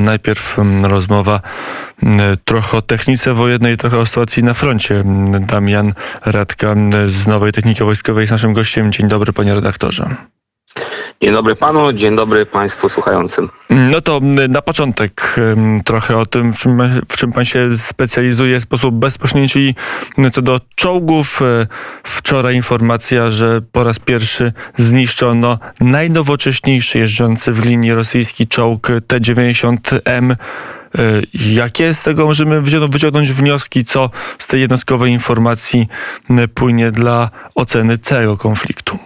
Najpierw mm, rozmowa mm, trochę o technice wojennej, trochę o sytuacji na froncie. Mm, Damian Radka z Nowej Techniki Wojskowej jest naszym gościem. Dzień dobry, panie redaktorze. Dzień dobry panu, dzień dobry państwu słuchającym. No to na początek trochę o tym, w czym, w czym pan się specjalizuje w sposób bezpośredni, czyli co do czołgów. E, wczoraj informacja, że po raz pierwszy zniszczono najnowocześniejszy jeżdżący w linii rosyjski czołg T-90M. E, jakie z tego możemy wyciągnąć wnioski, co z tej jednostkowej informacji płynie dla oceny całego konfliktu?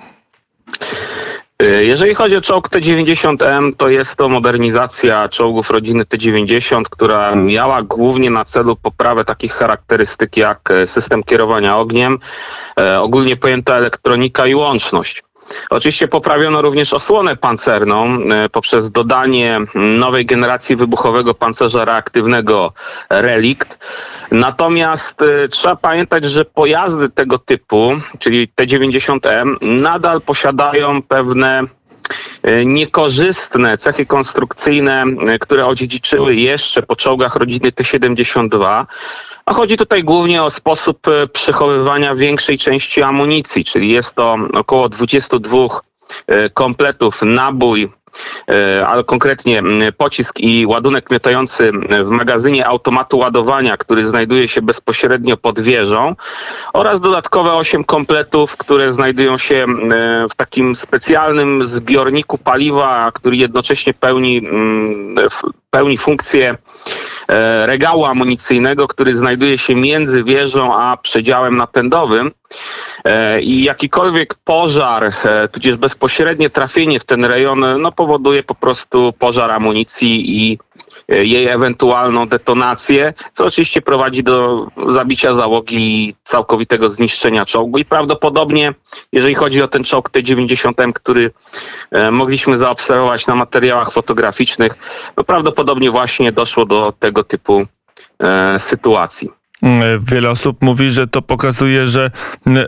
Y, jeżeli chodzi o czołg T-90M, to jest to modernizacja czołgów rodziny T-90, która miała głównie na celu poprawę takich charakterystyk jak e, system kierowania ogniem, e, ogólnie pojęta elektronika i łączność. Oczywiście poprawiono również osłonę pancerną e, poprzez dodanie nowej generacji wybuchowego pancerza reaktywnego Relikt. Natomiast e, trzeba pamiętać, że pojazdy tego typu, czyli T90M, nadal posiadają pewne e, niekorzystne cechy konstrukcyjne, które odziedziczyły jeszcze po czołgach rodziny T-72. A chodzi tutaj głównie o sposób e, przechowywania większej części amunicji, czyli jest to około 22 e, kompletów nabój, e, ale konkretnie pocisk i ładunek miotający w magazynie automatu ładowania, który znajduje się bezpośrednio pod wieżą oraz dodatkowe 8 kompletów, które znajdują się w takim specjalnym zbiorniku paliwa, który jednocześnie pełni, pełni funkcję E, regału amunicyjnego, który znajduje się między wieżą a przedziałem napędowym. E, I jakikolwiek pożar, e, tudzież bezpośrednie trafienie w ten rejon, no, powoduje po prostu pożar amunicji i jej ewentualną detonację, co oczywiście prowadzi do zabicia załogi i całkowitego zniszczenia czołgu. I prawdopodobnie, jeżeli chodzi o ten czołg T-90M, który e, mogliśmy zaobserwować na materiałach fotograficznych, no prawdopodobnie właśnie doszło do tego typu e, sytuacji. Wiele osób mówi, że to pokazuje, że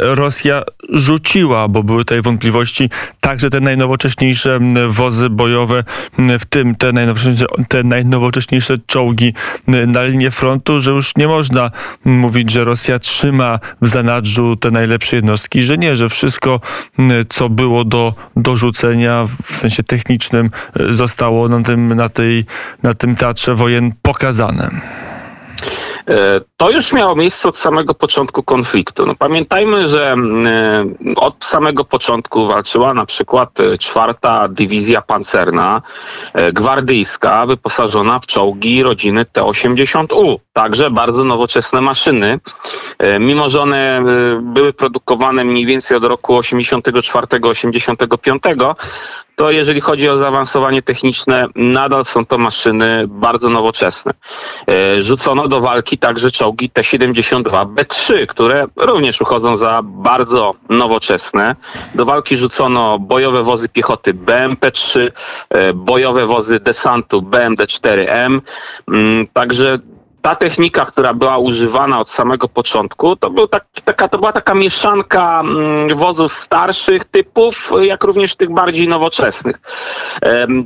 Rosja rzuciła, bo były tutaj wątpliwości, także te najnowocześniejsze wozy bojowe, w tym te najnowocześniejsze, te najnowocześniejsze czołgi na linię frontu, że już nie można mówić, że Rosja trzyma w zanadrzu te najlepsze jednostki, że nie, że wszystko, co było do dorzucenia w sensie technicznym, zostało na tym, na tej, na tym teatrze wojen pokazane. E, to już miało miejsce od samego początku konfliktu. No pamiętajmy, że e, od samego początku walczyła na przykład e, czwarta dywizja pancerna gwardyjska wyposażona w czołgi rodziny T-80U. Także bardzo nowoczesne maszyny. Mimo, że one były produkowane mniej więcej od roku 84-85, to jeżeli chodzi o zaawansowanie techniczne, nadal są to maszyny bardzo nowoczesne. E, rzucono do walki także czołgi T-72B3, które również uchodzą za bardzo nowoczesne. Do walki rzucono bojowe wozy piechoty BMP-3, e, bojowe wozy desantu BMD-4M. Mm, także ta technika, która była używana od samego początku, to, był tak, taka, to była taka mieszanka mm, wozów starszych typów, jak również tych bardziej nowoczesnych.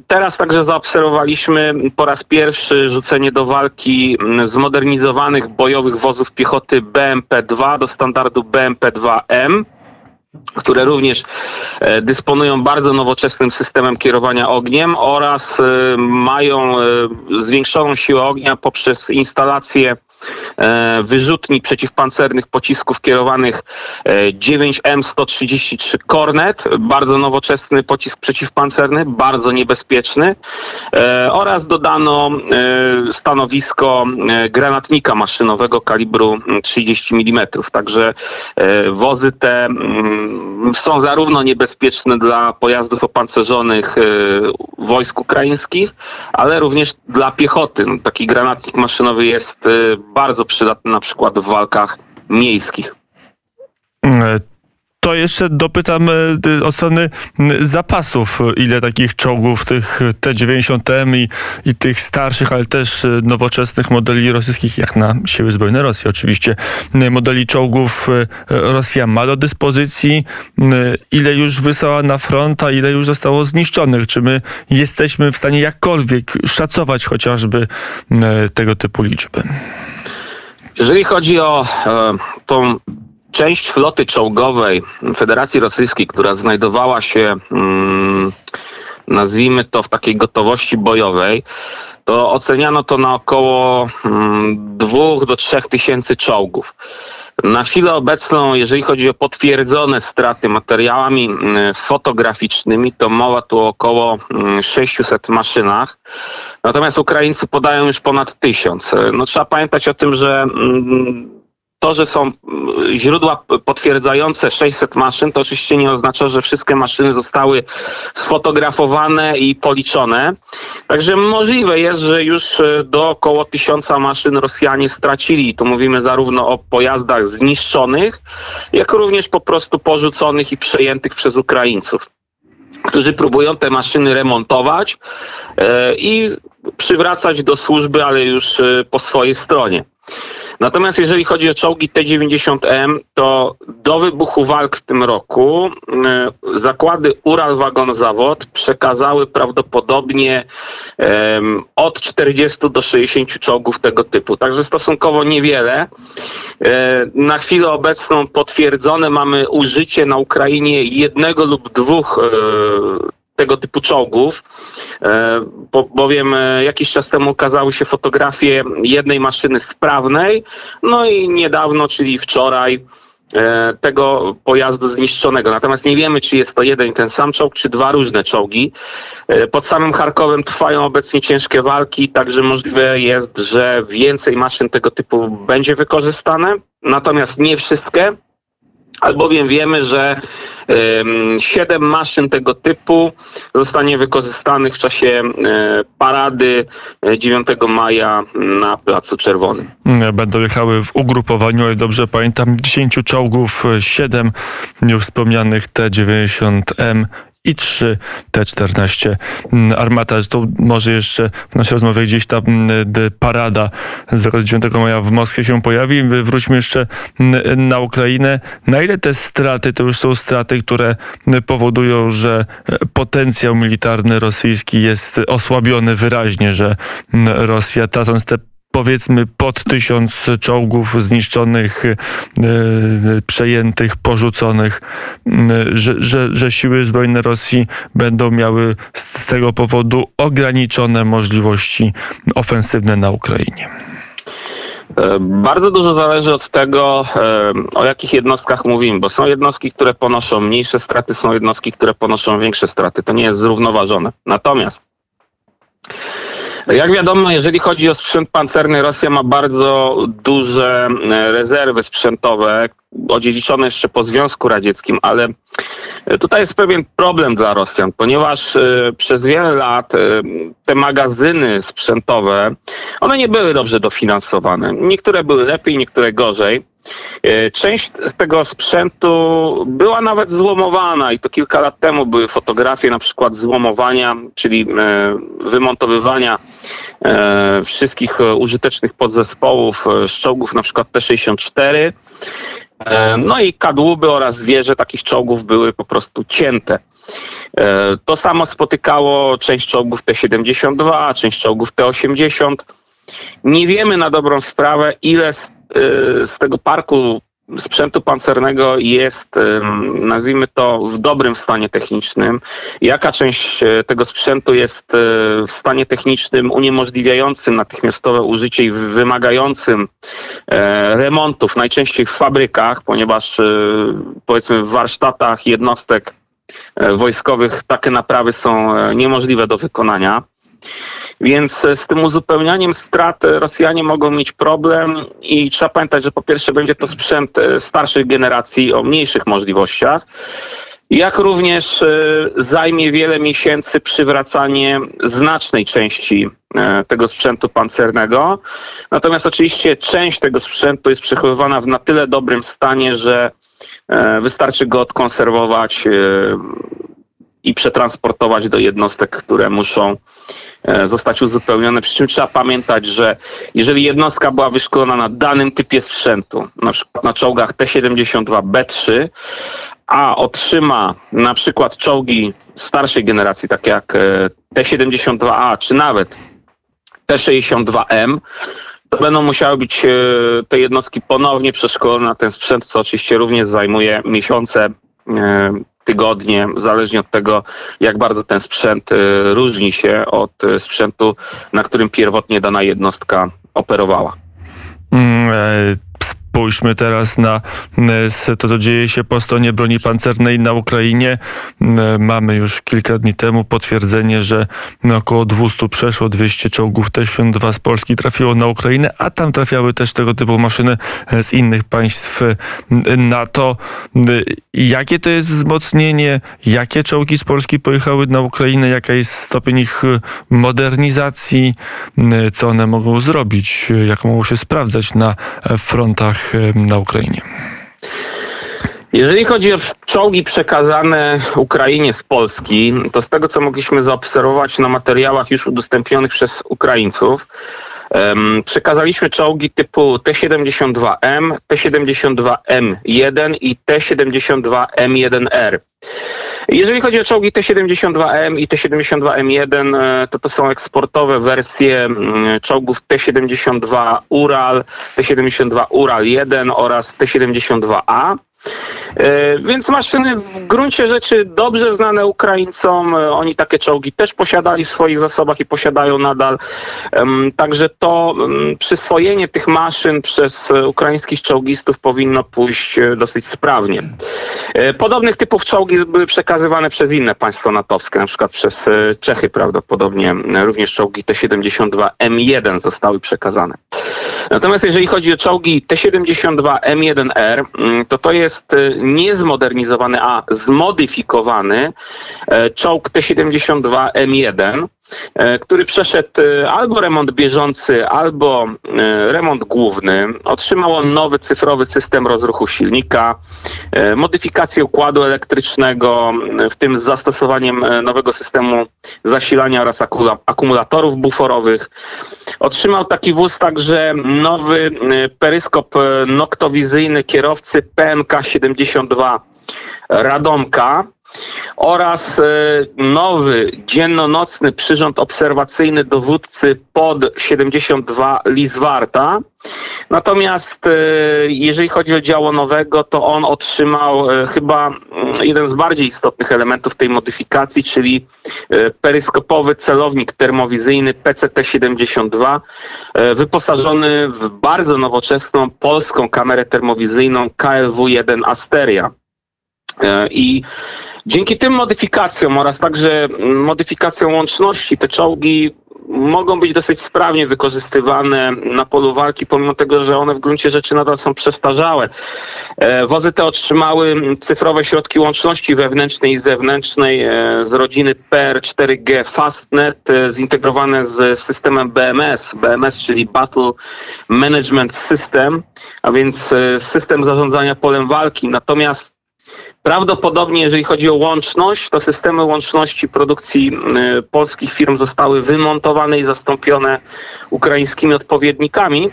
Teraz także zaobserwowaliśmy po raz pierwszy rzucenie do walki mm, zmodernizowanych bojowych wozów piechoty BMP-2 do standardu BMP-2M które również e, dysponują bardzo nowoczesnym systemem kierowania ogniem oraz e, mają e, zwiększoną siłę ognia poprzez instalację wyrzutni przeciwpancernych pocisków kierowanych 9M133 Cornet, bardzo nowoczesny pocisk przeciwpancerny, bardzo niebezpieczny oraz dodano stanowisko granatnika maszynowego kalibru 30 mm. Także wozy te są zarówno niebezpieczne dla pojazdów opancerzonych wojsk ukraińskich, ale również dla piechoty. No, taki granatnik maszynowy jest bardzo przydatny na przykład w walkach miejskich. E, to jeszcze dopytam e, od strony zapasów, ile takich czołgów, tych T-90M i, i tych starszych, ale też e, nowoczesnych modeli rosyjskich, jak na siły zbrojne Rosji oczywiście, modeli czołgów Rosja ma do dyspozycji, ile już wysłała na front, a ile już zostało zniszczonych. Czy my jesteśmy w stanie jakkolwiek szacować chociażby tego typu liczby? Jeżeli chodzi o e, tą część floty czołgowej Federacji Rosyjskiej, która znajdowała się, mm, nazwijmy to, w takiej gotowości bojowej, to oceniano to na około mm, 2 do 3 tysięcy czołgów. Na chwilę obecną, jeżeli chodzi o potwierdzone straty materiałami mm, fotograficznymi, to mowa tu o około 600 mm, maszynach. Natomiast Ukraińcy podają już ponad 1000. No, trzeba pamiętać o tym, że mm, to, że są mm, źródła potwierdzające 600 maszyn, to oczywiście nie oznacza, że wszystkie maszyny zostały sfotografowane i policzone. Także możliwe jest, że już e, do około tysiąca maszyn Rosjanie stracili. Tu mówimy zarówno o pojazdach zniszczonych, jak również po prostu porzuconych i przejętych przez Ukraińców którzy próbują te maszyny remontować e, i przywracać do służby, ale już e, po swojej stronie. Natomiast jeżeli chodzi o czołgi T-90M, to do wybuchu walk w tym roku e, zakłady Ural Wagon Zawod przekazały prawdopodobnie od 40 do 60 czołgów tego typu. Także stosunkowo niewiele. E, na chwilę obecną potwierdzone mamy użycie na Ukrainie jednego lub dwóch e, tego typu czołgów, e, bowiem e, jakiś czas temu ukazały się fotografie jednej maszyny sprawnej, no i niedawno, czyli wczoraj, e, tego pojazdu zniszczonego. Natomiast nie wiemy, czy jest to jeden ten sam czołg, czy dwa różne czołgi. Pod samym Charkowem trwają obecnie ciężkie walki, także możliwe jest, że więcej maszyn tego typu będzie wykorzystane, natomiast nie wszystkie albowiem wiemy, że siedem maszyn tego typu zostanie wykorzystanych w czasie e, parady 9 e, maja na Placu Czerwonym. Będą jechały w ugrupowaniu, ale dobrze pamiętam, 10 czołgów, 7 już wspomnianych T-90M i 3 T-14 mm, Armata. To może jeszcze w naszej rozmowie gdzieś ta mm, parada z 9 maja w Moskwie się pojawi. Wróćmy jeszcze mm, na Ukrainę. Na ile te straty to już są straty, które powodują, że potencjał militarny rosyjski jest osłabiony wyraźnie, że Rosja tracąc te powiedzmy pod tysiąc czołgów zniszczonych, e, przejętych, porzuconych, że, że, że siły zbrojne Rosji będą miały z tego powodu ograniczone możliwości ofensywne na Ukrainie. E, bardzo dużo zależy od tego, e, o jakich jednostkach mówimy, bo są jednostki, które ponoszą mniejsze straty, są jednostki, które ponoszą większe straty. To nie jest zrównoważone. Natomiast jak wiadomo, jeżeli chodzi o sprzęt pancerny, Rosja ma bardzo duże e, rezerwy sprzętowe, odziedziczone jeszcze po Związku Radzieckim, ale e, tutaj jest pewien problem dla Rosjan, ponieważ e, przez wiele lat te magazyny sprzętowe, one nie były dobrze dofinansowane. Niektóre były lepiej, niektóre gorzej. E, część z tego sprzętu była nawet złomowana i to kilka lat temu były fotografie na przykład złomowania, czyli e, wymontowywania e, wszystkich użytecznych podzespołów z czołgów na przykład T-64. No i kadłuby oraz wieże takich czołgów były po prostu cięte. To samo spotykało część czołgów T-72, część czołgów T-80. Nie wiemy na dobrą sprawę, ile z z tego parku sprzętu pancernego jest, nazwijmy to, w dobrym stanie technicznym. Jaka część e, tego sprzętu jest e, w stanie technicznym uniemożliwiającym natychmiastowe użycie i wymagającym e, remontów, najczęściej w fabrykach, ponieważ powiedzmy w warsztatach jednostek wojskowych takie naprawy są niemożliwe do wykonania. Więc e, z tym uzupełnianiem strat e, Rosjanie mogą mieć problem i trzeba pamiętać, że po pierwsze będzie to sprzęt e, starszych generacji o mniejszych możliwościach. jak również zajmie wiele miesięcy przywracanie znacznej części tego sprzętu pancernego. Natomiast oczywiście część tego sprzętu jest przechowywana w na tyle dobrym stanie, że wystarczy go odkonserwować i przetransportować do jednostek, które muszą zostać uzupełnione. Przy czym trzeba pamiętać, że jeżeli jednostka była wyszkolona na danym typie sprzętu, na przykład na czołgach T-72B3, a otrzyma na przykład czołgi starszej generacji, takie jak e, T-72A czy nawet T-62M, to będą musiały być e, te jednostki ponownie przeszkolone na ten sprzęt, co oczywiście również zajmuje miesiące, e, tygodnie, zależnie od tego, jak bardzo ten sprzęt różni się od sprzętu, na którym pierwotnie dana jednostka operowała. Spójrzmy teraz na to, co dzieje się po stronie broni pancernej na Ukrainie. Mamy już kilka dni temu potwierdzenie, że około 200 przeszło, 200 czołgów T-72 z Polski trafiło na Ukrainę, a tam trafiały też tego typu maszyny z innych państw NATO. Jakie to jest wzmocnienie? Jakie czołgi z Polski pojechały na Ukrainę? Jaka jest stopień ich modernizacji? Co one mogą zrobić? Jak mogą się sprawdzać na frontach na Ukrainie? Jeżeli chodzi o czołgi przekazane Ukrainie z Polski, to z tego co mogliśmy zaobserwować na materiałach już udostępnionych przez Ukraińców, przekazaliśmy czołgi typu T-72M, T-72M1 i T-72M1R. Jeżeli chodzi o czołgi T-72M i T-72M1, e, to to są eksportowe wersje mm, czołgów T-72 Ural, T-72 Ural 1 oraz T-72A. E, więc maszyny w gruncie rzeczy dobrze znane Ukraińcom. E, oni takie czołgi też posiadali w swoich zasobach i posiadają nadal. Także to przyswojenie tych maszyn przez ukraińskich czołgistów powinno pójść dosyć sprawnie. Podobnych typów czołgi były przekazywane przez inne państwa natowskie, na przykład przez Czechy prawdopodobnie również czołgi T-72M1 zostały przekazane. Natomiast jeżeli chodzi o czołgi T-72M1R, mm, to to jest y, niezmodernizowany, a zmodyfikowany e, czołg T-72M1, e, który przeszedł y, albo remont bieżący, albo y, remont główny. Otrzymał on nowy cyfrowy system rozruchu silnika, e, modyfikację układu elektrycznego, w tym z zastosowaniem nowego systemu zasilania oraz akumulatorów buforowych. Otrzymał taki wóz także nowy peryskop noktowizyjny kierowcy PMK 72 Radomka oraz e, nowy dzienno-nocny przyrząd obserwacyjny dowódcy pod 72 Lizwarta. Natomiast e, jeżeli chodzi o działo nowego, to on otrzymał e, chyba mm, jeden z bardziej istotnych elementów tej modyfikacji, czyli peryskopowy celownik termowizyjny PCT-72, wyposażony w bardzo nowoczesną polską kamerę termowizyjną KLW-1 Asteria. I Dzięki tym modyfikacjom oraz także modyfikacjom łączności te czołgi mogą być dosyć sprawnie wykorzystywane na polu walki, pomimo tego, że one w gruncie rzeczy nadal są przestarzałe. E, wozy te otrzymały cyfrowe środki łączności wewnętrznej i zewnętrznej e, z rodziny PR4G Fastnet, e, zintegrowane z systemem BMS, BMS, czyli Battle Management System, a więc system zarządzania polem walki. Natomiast Prawdopodobnie, jeżeli chodzi o łączność, to systemy łączności produkcji y, polskich firm zostały wymontowane i zastąpione ukraińskimi odpowiednikami.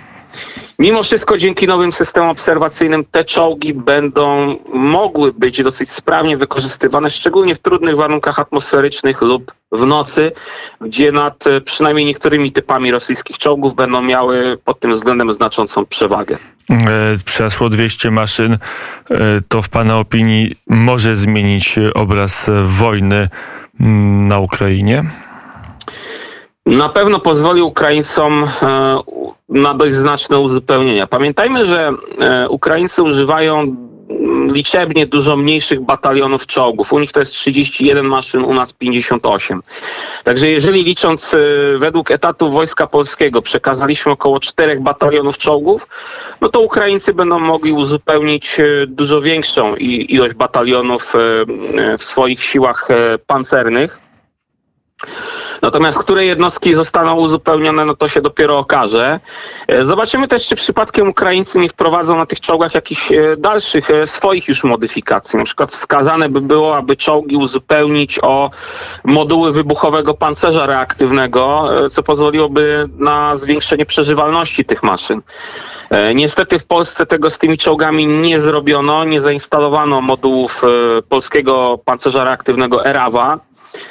Mimo wszystko dzięki nowym systemom obserwacyjnym te czołgi będą mogły być dosyć sprawnie wykorzystywane, szczególnie w trudnych warunkach atmosferycznych lub w nocy, gdzie nad e, przynajmniej niektórymi typami rosyjskich czołgów będą miały pod tym względem znaczącą przewagę. E, przeszło 200 maszyn. E, to w Pana opinii może zmienić obraz wojny mm, na Ukrainie? Na pewno pozwoli Ukraińcom na dość znaczne uzupełnienia. Pamiętajmy, że Ukraińcy używają liczebnie dużo mniejszych batalionów czołgów. U nich to jest 31 maszyn, u nas 58. Także jeżeli licząc według etatu Wojska Polskiego przekazaliśmy około 4 batalionów czołgów, no to Ukraińcy będą mogli uzupełnić dużo większą ilość batalionów w swoich siłach pancernych. Natomiast które jednostki zostaną uzupełnione, no to się dopiero okaże. E, zobaczymy też, czy przypadkiem Ukraińcy nie wprowadzą na tych czołgach jakichś e, dalszych e, swoich już modyfikacji. Na przykład wskazane by było, aby czołgi uzupełnić o moduły wybuchowego pancerza reaktywnego, co pozwoliłoby na zwiększenie przeżywalności tych maszyn. Niestety w Polsce tego z tymi czołgami nie zrobiono, nie zainstalowano modułów polskiego pancerza reaktywnego ERAWA.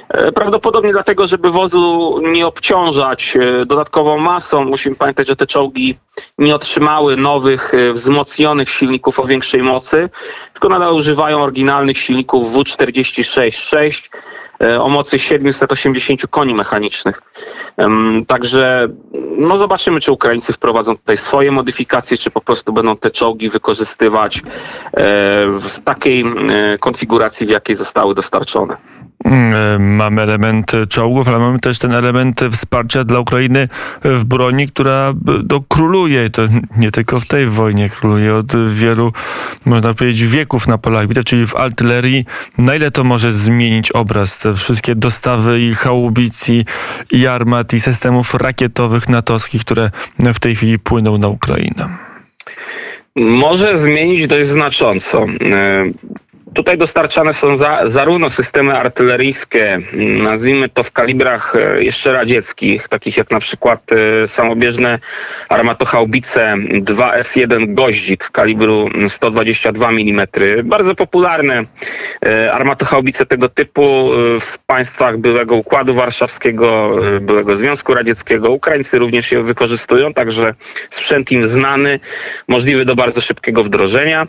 E, prawdopodobnie dlatego, żeby wozu nie obciążać e, dodatkową masą, musimy pamiętać, że te czołgi nie otrzymały nowych, e, wzmocnionych silników o większej mocy, tylko nadal używają oryginalnych silników W46-6 o mocy 780 koni mechanicznych. Także no zobaczymy, czy Ukraińcy wprowadzą tutaj swoje modyfikacje, czy po prostu będą te czołgi wykorzystywać w takiej konfiguracji, w jakiej zostały dostarczone. Mm, mamy element czołgów, ale mamy też ten element wsparcia dla Ukrainy w broni, która no, króluje. To nie tylko w tej wojnie, króluje od wielu, można powiedzieć, wieków na polach bitew, czyli w artylerii. Na ile to może zmienić obraz? Te wszystkie dostawy i haubicji, i armat, i systemów rakietowych natowskich, które w tej chwili płyną na Ukrainę. Może zmienić dość znacząco. Tutaj dostarczane są za, zarówno systemy artyleryjskie, nazwijmy to w kalibrach e, jeszcze radzieckich, takich jak na przykład e, samobieżne armatochaubice 2S1 Goździk kalibru 122 mm. Bardzo popularne e, armatochaubice tego typu w państwach byłego Układu Warszawskiego, byłego Związku Radzieckiego. Ukraińcy również je wykorzystują, także sprzęt im znany, możliwy do bardzo szybkiego wdrożenia.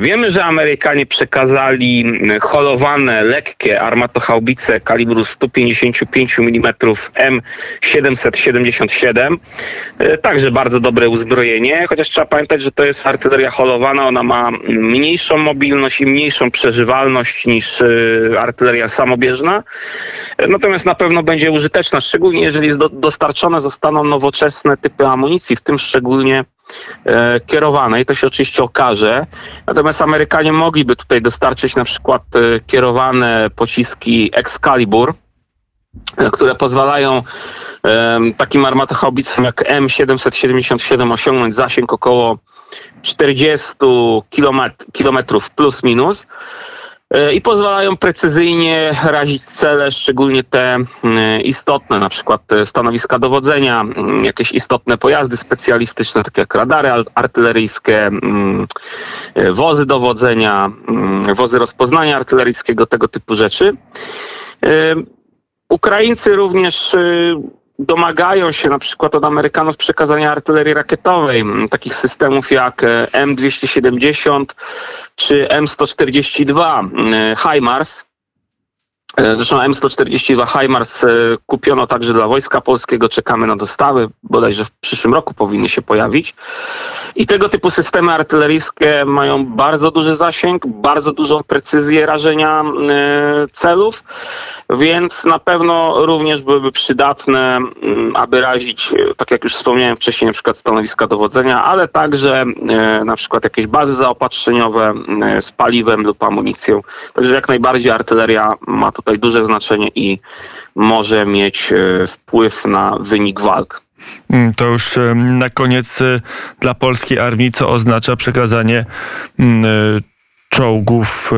Wiemy, że Amerykanie przekazują przekazali holowane, lekkie armatochaubice kalibru 155 mm M777. Także bardzo dobre uzbrojenie, chociaż trzeba pamiętać, że to jest artyleria holowana. Ona ma mniejszą mobilność i mniejszą przeżywalność niż e, artyleria samobieżna. Natomiast na pewno będzie użyteczna, szczególnie jeżeli dostarczone zostaną nowoczesne typy amunicji, w tym szczególnie e, kierowanej. To się oczywiście okaże. Natomiast Amerykanie mogliby tutaj dostarczyć na przykład e, kierowane pociski Excalibur, e, które pozwalają takim armatochaubicom jak M777 osiągnąć zasięg około 40 kilometrów plus minus. E, i pozwalają precyzyjnie razić cele, szczególnie te e, istotne, na przykład stanowiska dowodzenia, jakieś istotne pojazdy specjalistyczne, takie jak radary artyleryjskie, e, wozy dowodzenia, wozy rozpoznania artyleryjskiego, tego typu rzeczy. Ukraińcy również domagają się na przykład od Amerykanów przekazania artylerii rakietowej, takich systemów jak e, M270 czy M142 e, HIMARS. E, zresztą M142 HIMARS kupiono także dla Wojska Polskiego. Czekamy na dostawy. Bodajże w przyszłym roku powinny się pojawić. I tego typu systemy artyleryjskie mają bardzo duży zasięg, bardzo dużą precyzję rażenia celów więc na pewno również byłyby przydatne, mm, aby razić, e, tak jak już wspomniałem wcześniej, na przykład stanowiska dowodzenia, ale także e, na przykład jakieś bazy zaopatrzeniowe e, z paliwem lub amunicją. Także jak najbardziej artyleria ma tutaj duże znaczenie i może mieć wpływ na wynik walk. Mm, to już na koniec dla polskiej armii, co oznacza przekazanie mm, czołgów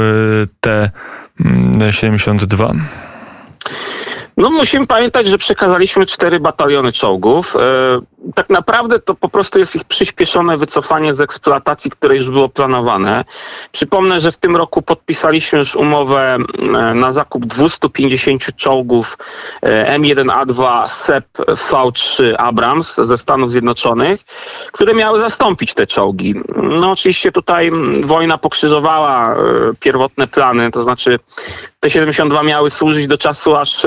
T-72? No musimy pamiętać, że przekazaliśmy cztery bataliony czołgów. E, tak naprawdę to po prostu jest ich przyspieszone wycofanie z eksploatacji, które już było planowane. Przypomnę, że w tym roku podpisaliśmy już umowę e, na zakup 250 czołgów e, M1A2 SEP V3 Abrams ze Stanów Zjednoczonych, które miały zastąpić te czołgi. No oczywiście tutaj wojna pokrzyżowała pierwotne plany, to znaczy te 72 miały służyć do czasu, aż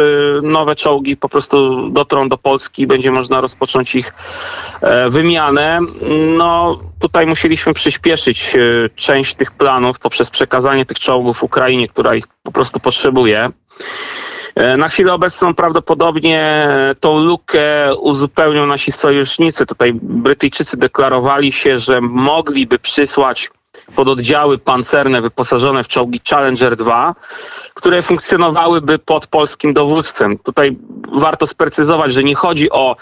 nowe czołgi po prostu dotrą do Polski i będzie można rozpocząć ich e, wymianę. No tutaj musieliśmy przyspieszyć e, część tych planów poprzez przekazanie tych czołgów Ukrainie, która ich po prostu potrzebuje. E, na chwilę obecną prawdopodobnie tą lukę uzupełnią nasi sojusznicy. Tutaj Brytyjczycy deklarowali się, że mogliby przysłać pododdziały pancerne wyposażone w czołgi Challenger 2, które funkcjonowałyby pod polskim dowództwem. Tutaj warto sprecyzować, że nie chodzi o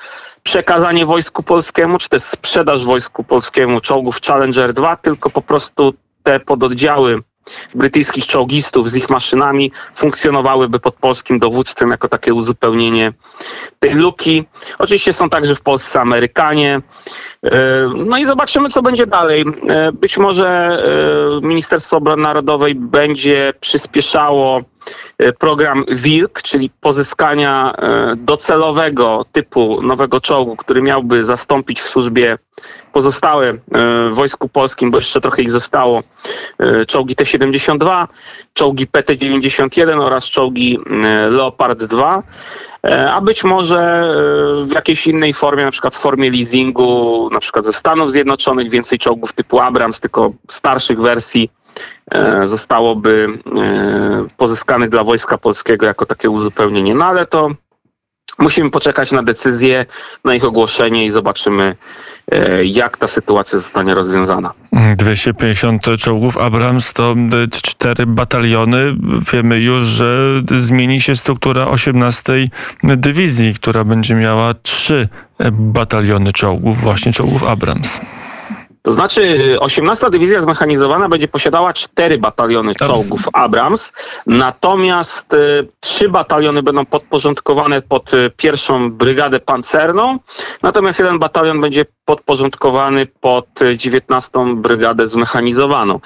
przekazanie wojsku polskiemu, czy też sprzedaż wojsku polskiemu czołgów Challenger 2, tylko po prostu te pododdziały brytyjskich czołgistów z ich maszynami funkcjonowałyby pod polskim dowództwem jako takie uzupełnienie tej luki. Oczywiście są także w Polsce Amerykanie. E, no i zobaczymy, co będzie dalej. E, być może e, Ministerstwo Obrony Narodowej będzie przyspieszało program WILK, czyli pozyskania docelowego typu nowego czołgu, który miałby zastąpić w służbie pozostałe w Wojsku Polskim, bo jeszcze trochę ich zostało, czołgi T-72, czołgi PT-91 oraz czołgi Leopard 2. E, a być może e, w jakiejś innej formie, na przykład w formie leasingu, na przykład ze Stanów Zjednoczonych, więcej czołgów typu Abrams, tylko starszych wersji e, zostałoby pozyskanych dla Wojska Polskiego jako takie uzupełnienie. No ale to Musimy poczekać na decyzję, na ich ogłoszenie i zobaczymy, e, jak ta sytuacja zostanie rozwiązana. 250 czołgów Abrams to cztery bataliony. Wiemy już, że zmieni się struktura 18 dywizji, która będzie miała trzy bataliony czołgów, właśnie czołgów Abrams. To znaczy 18 Dywizja Zmechanizowana będzie posiadała cztery bataliony czołgów Abrams, natomiast y, trzy bataliony będą podporządkowane pod y, pierwszą brygadę pancerną, natomiast jeden batalion będzie podporządkowany pod 19 y, Brygadę Zmechanizowaną.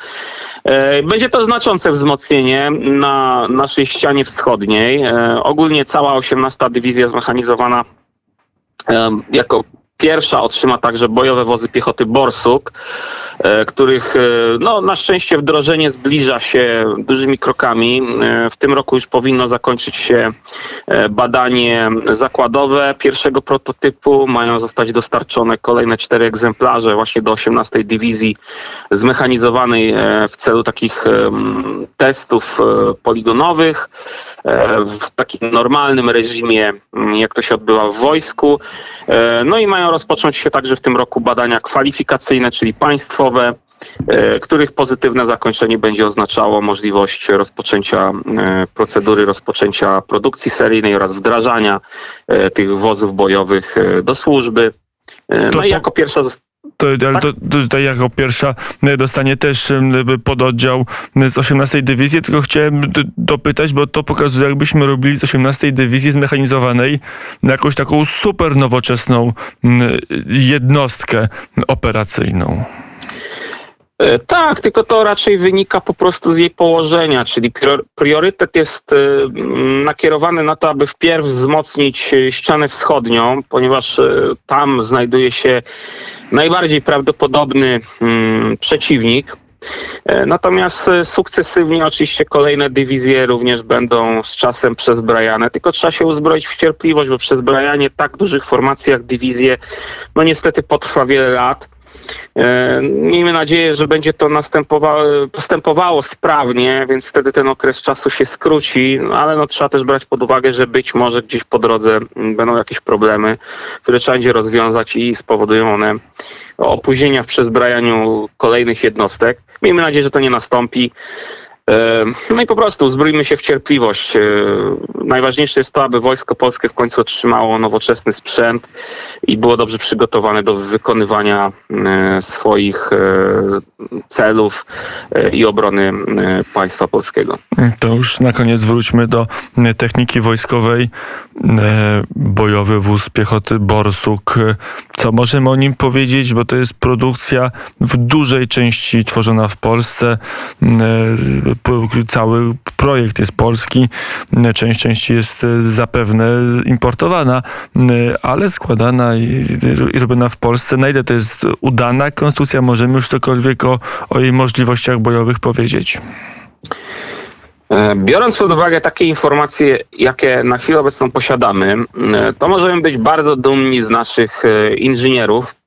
E, będzie to znaczące wzmocnienie na naszej ścianie wschodniej. E, ogólnie cała 18 Dywizja Zmechanizowana jako Pierwsza otrzyma także bojowe wozy piechoty Borsuk, e, których e, no, na szczęście wdrożenie zbliża się dużymi krokami. E, w tym roku już powinno zakończyć się badanie zakładowe pierwszego prototypu. Mają zostać dostarczone kolejne cztery egzemplarze właśnie do 18 Dywizji zmechanizowanej w celu takich testów poligonowych w takim normalnym reżimie, jak to się odbywa w wojsku. No i mają rozpocząć się także w tym roku badania kwalifikacyjne, czyli państwowe, e, których pozytywne zakończenie będzie oznaczało możliwość rozpoczęcia e, procedury rozpoczęcia produkcji seryjnej oraz wdrażania e, tych wozów bojowych do służby. No i jako pierwsza to, ale tak? to, tutaj jako pierwsza dostanie też pododdział z 18 dywizji, tylko chciałem dopytać, bo to pokazuje, jakbyśmy robili z 18 dywizji zmechanizowanej jakąś taką super nowoczesną jednostkę operacyjną. E, tak, tylko to raczej wynika po prostu z jej położenia, czyli priorytet jest e, nakierowany na to, aby wpierw wzmocnić e, ścianę wschodnią, ponieważ tam znajduje się najbardziej prawdopodobny mm, przeciwnik. Natomiast sukcesywnie oczywiście kolejne dywizje również będą z czasem przezbrajane, tylko trzeba się uzbroić w cierpliwość, bo przezbrajanie tak dużych formacji jak dywizje, no niestety potrwa wiele lat. E, miejmy nadzieję, że będzie to następowało, postępowało sprawnie, więc wtedy ten okres czasu się skróci, no ale no, trzeba też brać pod uwagę, że być może gdzieś po drodze będą jakieś problemy, które trzeba będzie rozwiązać i spowodują one opóźnienia w przezbrajaniu kolejnych jednostek. Miejmy nadzieję, że to nie nastąpi. No i po prostu uzbrójmy się w cierpliwość. Najważniejsze jest to, aby Wojsko Polskie w końcu otrzymało nowoczesny sprzęt i było dobrze przygotowane do wykonywania swoich celów i obrony państwa polskiego. To już na koniec wróćmy do techniki wojskowej. Bojowy wóz piechoty Borsuk. Co możemy o nim powiedzieć, bo to jest produkcja w dużej części tworzona w Polsce cały projekt jest polski, część części jest e, zapewne importowana, ale składana i, robiona w Polsce. Na ile to jest udana konstrukcja? Możemy już cokolwiek o, o jej możliwościach bojowych powiedzieć? E, Biorąc pod uwagę takie informacje, jakie na chwilę obecną posiadamy, e, to możemy być bardzo dumni z naszych e, inżynierów, e,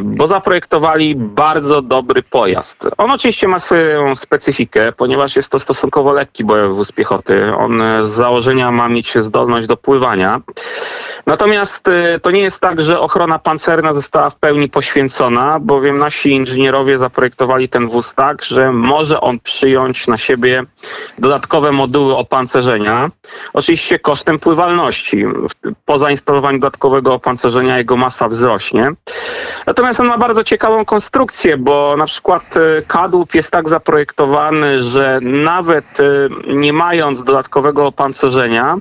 bo zaprojektowali bardzo dobry pojazd. On oczywiście ma swoją specyfikę, ponieważ jest to stosunkowo lekki bojowy wóz piechoty. On e, z założenia ma mieć zdolność do pływania. Natomiast e, to nie jest tak, że ochrona pancerna została w pełni poświęcona, bowiem nasi inżynierowie zaprojektowali ten wóz tak, że może on przyjąć na siebie dodatkowe moduły opancerzenia, oczywiście kosztem pływalności. Po zainstalowaniu dodatkowego opancerzenia jego masa wzrośnie. Natomiast on ma bardzo ciekawą konstrukcję, bo na przykład e, kadłub jest tak zaprojektowany, że nawet e, nie mając dodatkowego opancerzenia,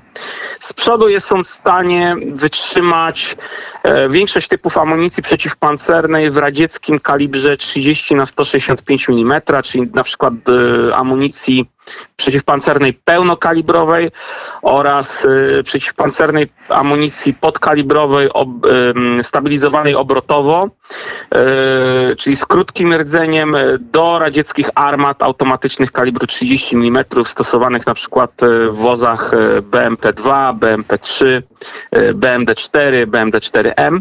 z przodu jest on w stanie wytrzymać. E, większość typów amunicji przeciwpancernej w radzieckim kalibrze 30 na 165 mm, czyli na przykład e, amunicji przeciwpancernej pełnokalibrowej oraz y, przeciwpancernej amunicji podkalibrowej ob, ym, stabilizowanej obrotowo, y, czyli z krótkim rdzeniem y, do radzieckich armat automatycznych kalibru 30 mm stosowanych na przykład y, w wozach y, BMP-2, BMP-3, y, BMD-4, BMD-4M.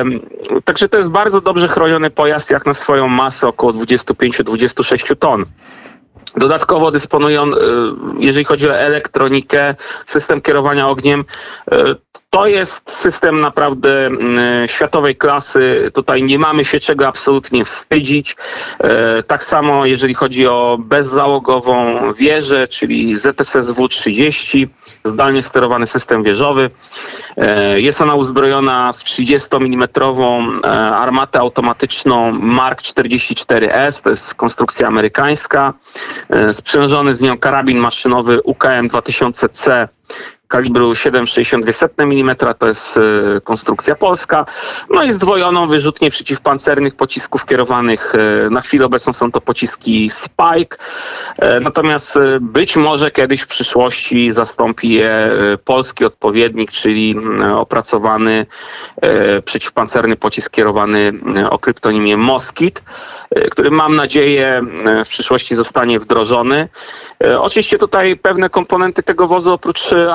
Ym, Także to jest bardzo dobrze chroniony pojazd jak na swoją masę około 25-26 ton. Dodatkowo dysponują, y, jeżeli chodzi o elektronikę, system kierowania ogniem, y, to jest system naprawdę y, światowej klasy. Tutaj nie mamy się czego absolutnie wstydzić. Tak samo jeżeli chodzi o bezzałogową wieżę, czyli ZSSW-30, zdalnie sterowany system wieżowy. Jest ona uzbrojona w 30 mm armatę automatyczną Mark 44S, to jest konstrukcja amerykańska. E, Sprzężony z nią karabin maszynowy UKM 2000C kalibru 7,62 mm, to jest e, konstrukcja polska. No i zdwojoną wyrzutnię przeciwpancernych pocisków kierowanych. e, Na chwilę obecną są to pociski Spike. E, Natomiast być może kiedyś w przyszłości zastąpi je polski odpowiednik, czyli opracowany przeciwpancerny pocisk kierowany o kryptonimie Moskit, który mam nadzieję w przyszłości zostanie wdrożony. Oczywiście tutaj pewne komponenty tego wozu oprócz e,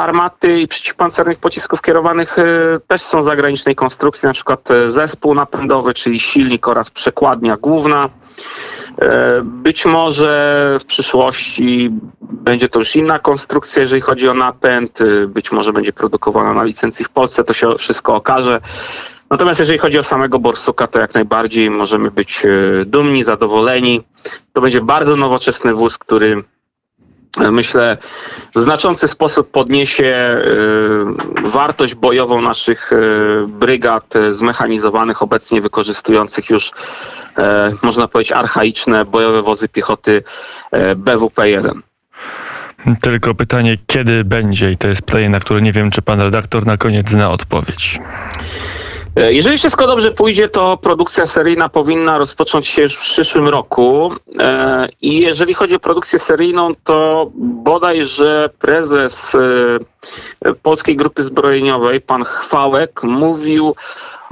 i przeciwpancernych pocisków kierowanych e, też są zagranicznej konstrukcji, na przykład e, zespół napędowy, czyli silnik oraz przekładnia główna. E, Być może w przyszłości będzie to już inna konstrukcja, jeżeli chodzi o napęd. Być może będzie produkowana na licencji w Polsce, to się wszystko okaże. Natomiast jeżeli chodzi o samego Borsuka, to jak najbardziej możemy być dumni, zadowoleni. To będzie bardzo nowoczesny wóz, który myślę w znaczący sposób podniesie e, wartość bojową naszych e, brygad zmechanizowanych, obecnie wykorzystujących już, e, można powiedzieć, archaiczne bojowe wozy piechoty e, BWP-1. Tylko pytanie, kiedy będzie? I to jest pytanie, na które nie wiem, czy pan redaktor na koniec zna odpowiedź. E, Jeżeli wszystko dobrze pójdzie, to produkcja seryjna powinna rozpocząć się już w przyszłym roku. E, I jeżeli chodzi o produkcję seryjną, to bodajże prezes e, Polskiej Grupy Zbrojeniowej, pan Chwałek, mówił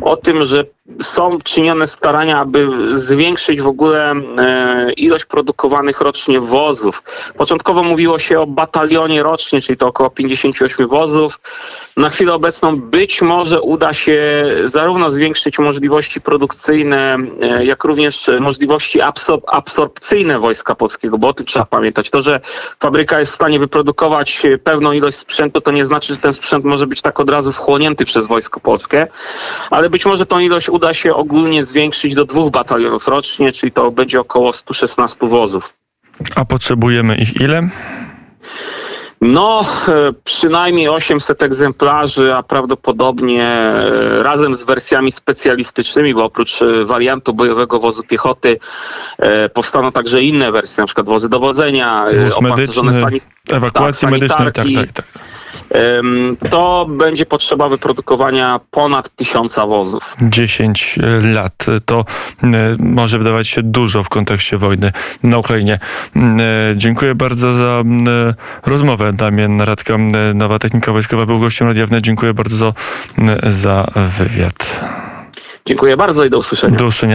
o tym, że są czynione starania, aby zwiększyć w ogóle e, ilość produkowanych rocznie wozów. Początkowo mówiło się o batalionie rocznie, czyli to około 58 wozów. Na chwilę obecną być może uda się zarówno zwiększyć możliwości produkcyjne, e, jak również możliwości absor- absorpcyjne Wojska Polskiego, bo o tym trzeba pamiętać. To, że fabryka jest w stanie wyprodukować pewną ilość sprzętu, to nie znaczy, że ten sprzęt może być tak od razu wchłonięty przez Wojsko Polskie, ale być może tą ilość uda się ogólnie zwiększyć do dwóch batalionów rocznie, czyli to będzie około 116 wozów. A potrzebujemy ich ile? No, e, przynajmniej 800 egzemplarzy, a prawdopodobnie e, razem z wersjami specjalistycznymi, bo oprócz e, wariantu bojowego wozu piechoty powstaną także inne wersje, na przykład wozy dowodzenia, Wóz opancerzone medyczny, ewakuacji tak, medycznej, tak, sanitarki. tak, tak. To będzie potrzeba wyprodukowania ponad tysiąca wozów. 10 lat. To może wydawać się dużo w kontekście wojny na Ukrainie. E, Dziękuję bardzo za e, rozmowę. Damian Radka, e, Nowa Technika Wojskowa, był gościem Radia Wnet. Dziękuję bardzo za, za wywiad. Dziękuję bardzo i do usłyszenia. Do usłyszenia.